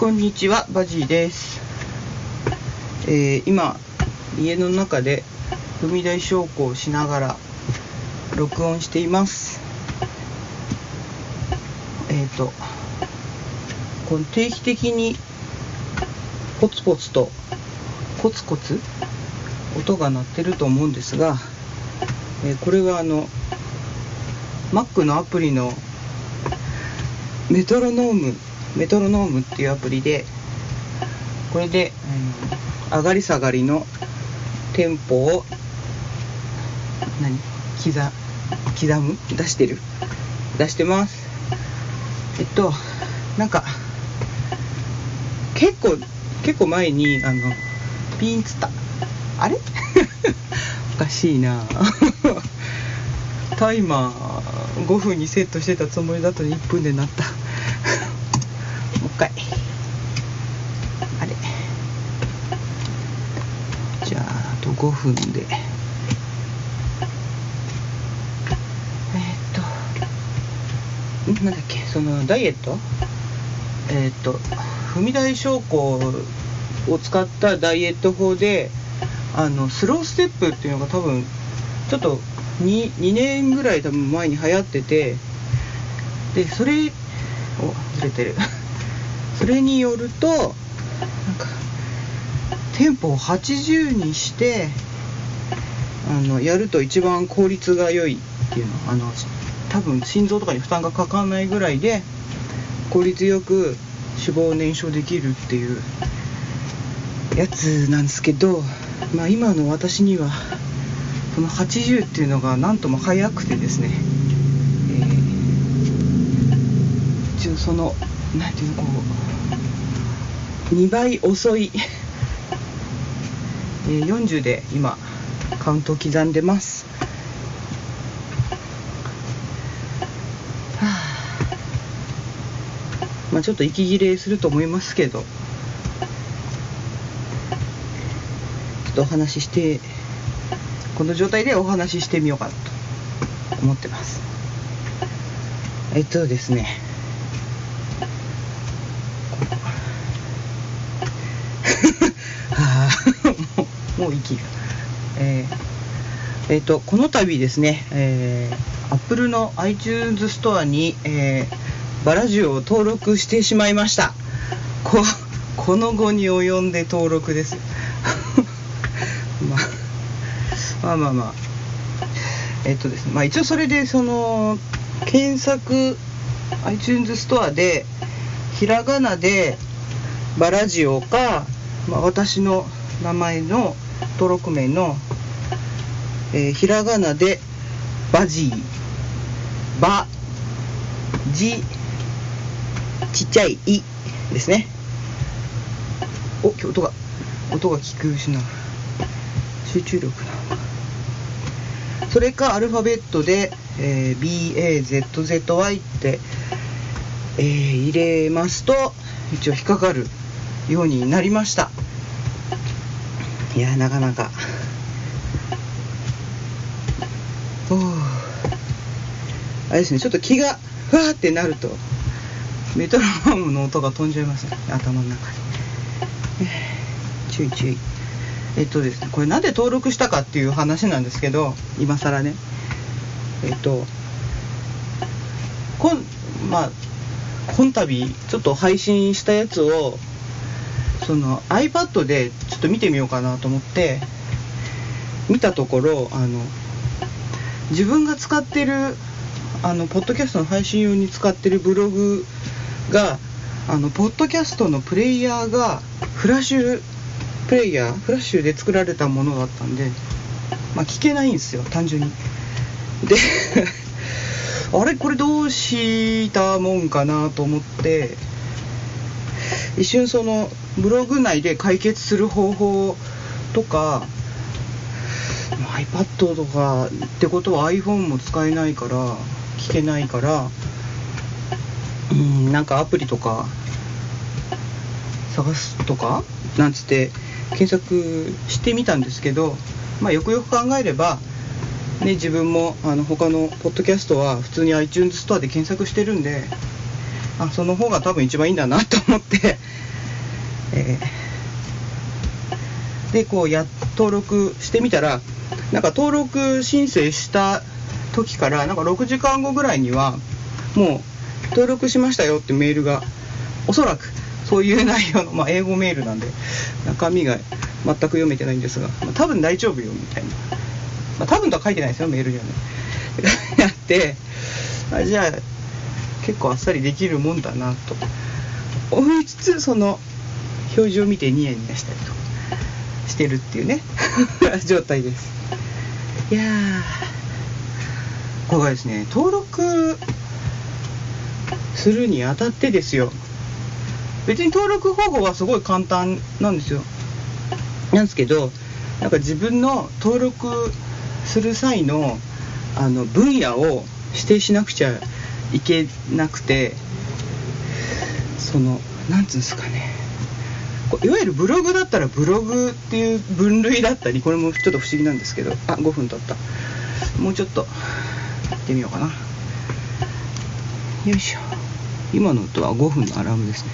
こんにちは、バジーです。えー今、家の中で踏み台昇降しながら録音しています。えっ、と、この定期的にポツポツとコツコツ音が鳴ってると思うんですが、えーこれはあの Mac のアプリのメトロノームメトロノームっていうアプリでこれで、あの上がり下がりのテンポを何刻刻む？出してる。出してます。えっとなんか結構結構前にあのピーンつった。あれ？おかしいな。タイマー5分にセットしてたつもりだと1分でなった。あれ。じゃああと5分で。えーっと。なんだっけ？そのダイエット？えーっと踏み台昇降を使ったダイエット法であのスローステップっていうのが多分ちょっと 2, 2年ぐらい多分前に流行っててでそれおずれてる。れによるとなんかテンポを80にしてあのやると一番効率が良いっていうのあの多分心臓とかに負担がかかんないぐらいで効率よく脂肪を燃焼できるっていうやつなんですけど、まあ、今の私にはその80っていうのがなんとも速くてですね、えー、一応そのなんていうのこう2倍遅い、えー40で今カウントを刻んでます。はあ。まあちょっと息切れすると思いますけど。ちょっとお話ししてこの状態でお話ししてみようかなと思ってます。えっとですねはあ もう もう息が。えーえっとこの度ですね、えー、Apple の iTunes ストアに、えー、バラジオを登録してしまいました。ここの後に及んで登録です。まあまあまあまあ。えっとですねまあ一応それでその検索 iTunes ストアでひらがなでバラジオか、まあ、私の名前の登録名の、えーひらがなでバジー。バジちっちゃいいですね。お今日音が音が聞く失う集中力な。それかアルファベットで、えー BAZZY って、えー入れますと一応引っかかるようになりました。いやなかなか。おあれですねちょっと気がふわーってなるとメトロノームの音が飛んじゃいますね。頭の中にえー注意注意えっとですねこれなんで登録したかっていう話なんですけど今更ね。えっとこんまあ今度ちょっと配信したやつをその iPad でちょっと見てみようかなと思って見たところあの自分が使ってるあのポッドキャストの配信用に使ってるブログがあのポッドキャストのプレイヤーがフラッシュプレイヤーフラッシュで作られたものだったんで、まあ、聞けないんですよ単純に。で あれこれどうしたもんかなと思って一瞬そのブログ内で解決する方法とか iPad とかってことは iPhone も使えないから聞けないからうんなんかアプリとか探すとかなんつって検索してみたんですけど、まあ、よくよく考えれば、ね、自分もあの他のポッドキャストは普通に iTunes ストアで検索してるんであその方が多分一番いいんだなと思って でこうや登録してみたらなんか登録申請した時からなんか6時間後ぐらいにはもう登録しましたよってメールがおそらくそういう内容の、まあ、英語メールなんで中身が全く読めてないんですが、まあ、多分大丈夫よみたいな、まあ、多分とは書いてないですよメールにはね。やってあじゃあ結構あっさりできるもんだなと。思いつつその表情を見てニヤニヤしたりとか。してるっていうね。状態です。いやこれがですね登録するにあたってですよ。別に登録方法はすごい簡単なんですよ。なんですけどなんか自分の登録する際のあの分野を指定しなくちゃいけなくてそのなんつうんですかねいわゆるブログだったらブログっていう分類だったりこれもちょっと不思議なんですけど。あ5分経った。もうちょっと行ってみようかな。よいしょ。今の音は5分のアラームですね。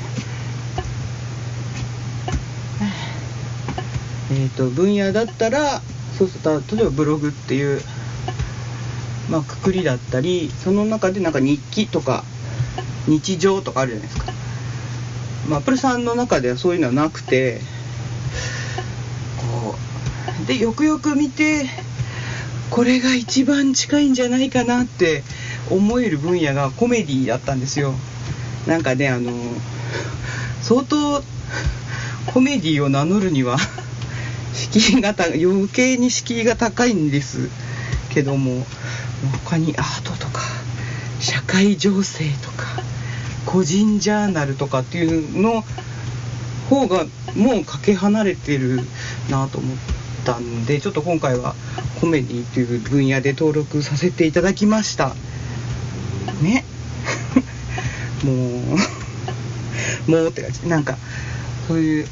えっ、ー、と分野だったらそうすると例えばブログっていうまあくくりだったりその中でなんか日記とか日常とかあるじゃないですか。まあ、アップルさんの中ではそういうのはなくてこうでよくよく見てこれが一番近いんじゃないかなって思える分野がコメディだったんですよ。なんかねあの相当コメディを名乗るには敷居が余計に敷居が高いんです。けども他にアートとか社会情勢とか個人ジャーナルとかっていうの方がもうかけ離れてるなと思ったんでちょっと今回はコメディという分野で登録させていただきました。ね。もうもうって感じなんかそういう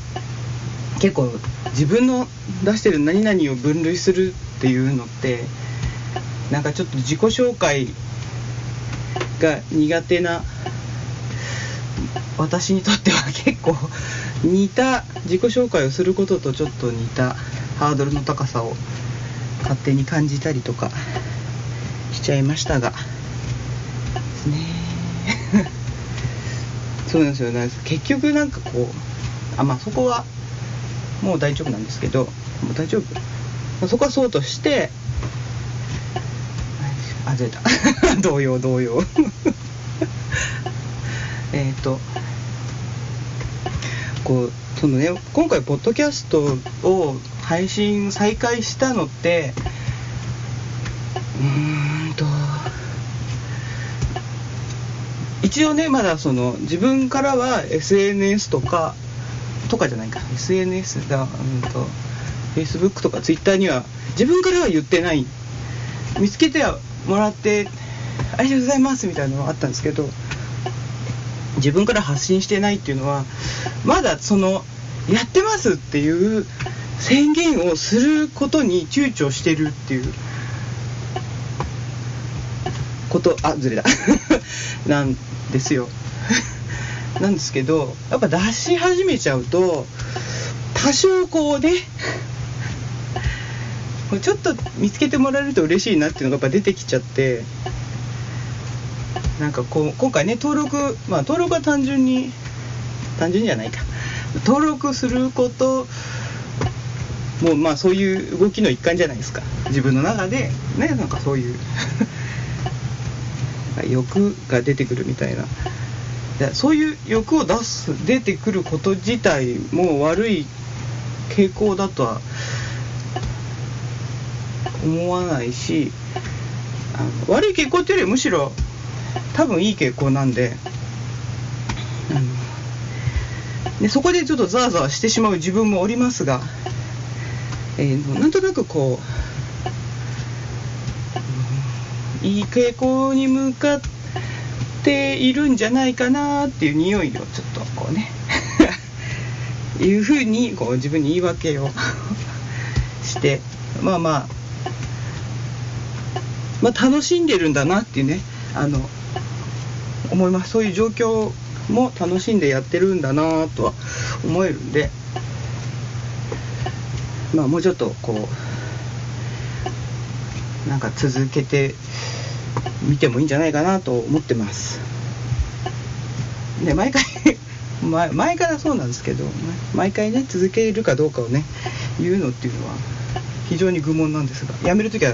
結構自分の出してる何々を分類するっていうのってなんかちょっと自己紹介が苦手な私にとっては結構似た自己紹介をすることとちょっと似たハードルの高さを勝手に感じたりとかしちゃいましたがですね。そうなんですよ。ね結局なんかこうあまあそこはもう大丈夫なんですけどもう大丈夫。そこはそうとしてあ出た同様同様えっとこうそのね今回ポッドキャストを配信再開したのってうーんと一応ねまだその自分からは SNS とかとかじゃないか。SNS だうんと Facebook とか Twitter には自分からは言ってない。見つけてはもらってありがとうございますみたいなのがあったんですけど自分から発信してないっていうのはまだそのやってますっていう宣言をすることに躊躇してるっていう。ことあずれだ なんですよ。なんですけどやっぱ出し始めちゃうと多少こうねちょっと見つけてもらえると嬉しいなっていうのがやっぱ出てきちゃって。なんかこう今回ね登録まあ登録は単純に単純じゃないか。登録することもうまあそういう動きの一環じゃないですか。自分の中でねなんかそういう 欲が出てくるみたいな。そういう欲を出す出てくること自体も悪い傾向だとは思わないしあの悪い傾向っていうよりむしろ多分いい傾向なんで、うん、でそこでちょっとザワザワしてしまう自分もおりますが、えー、なんとなくこう、いい傾向に向かっているんじゃないかなっていう匂いをちょっとこうね いうふうにこう自分に言い訳をしてまあまあまあ楽しんでるんだなっていうねあの思います。そういう状況も楽しんでやってるんだなとは思えるんで。まあもうちょっとこうなんか続けてみてもいいんじゃないかなと思ってます。で毎回前からそうなんですけど毎回ね続けるかどうかをね言うのっていうのは非常に愚問なんですがやめるときは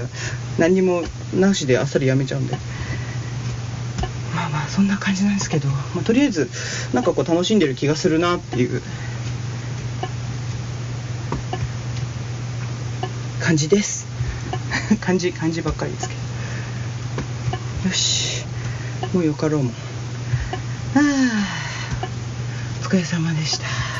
何もなしであっさりやめちゃうんで。そんな感じなんですけど、まあ、とりあえずなんかこう楽しんでる気がするなっていう。感じです。感じ感じばっかりですけど。よし。もうよかろうもああお疲れ様でした。